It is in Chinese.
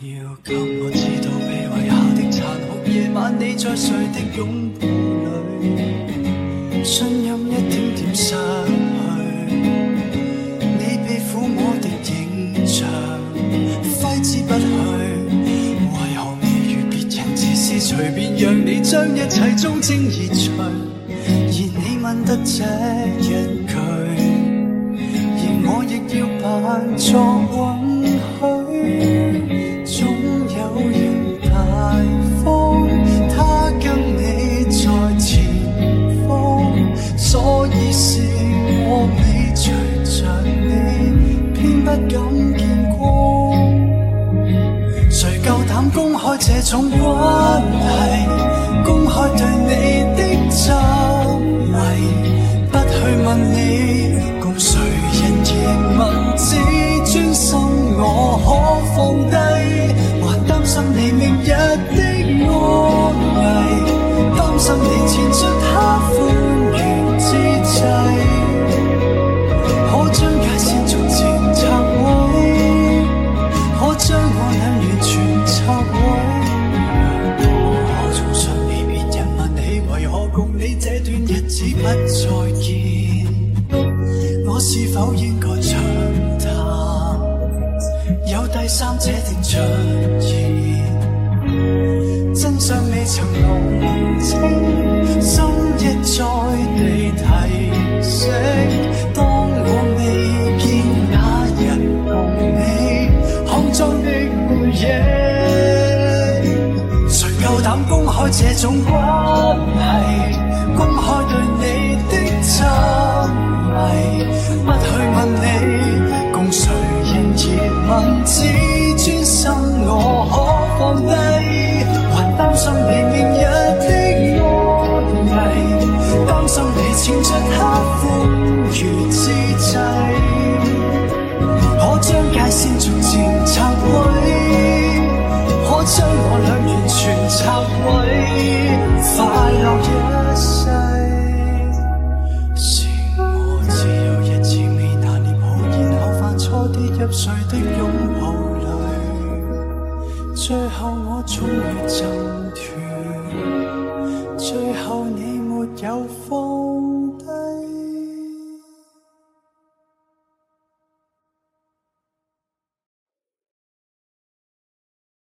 别要给我知道被遗下的残酷夜晚，你在谁的拥抱里？信任一点点失去，你被抚摸的影像挥之不去，为何你如别人，只是随便让你将一切忠贞移除，而你问得这一句，而我亦要扮作是我未随着你，偏不敢见光，谁够胆公开这种光？是否應該長談？有第三者定出現，真相未曾弄清，心一再地提醒。當我未見那人共你，看中的背影，誰夠膽公開這種關係？自尊心我可放低，还担心你明日的安危，担心你潜出刻风月之计，可将界线逐渐拆毁，可将我俩完全拆毁。入睡的拥抱里，最后我终于挣脱，最后你没有放。度。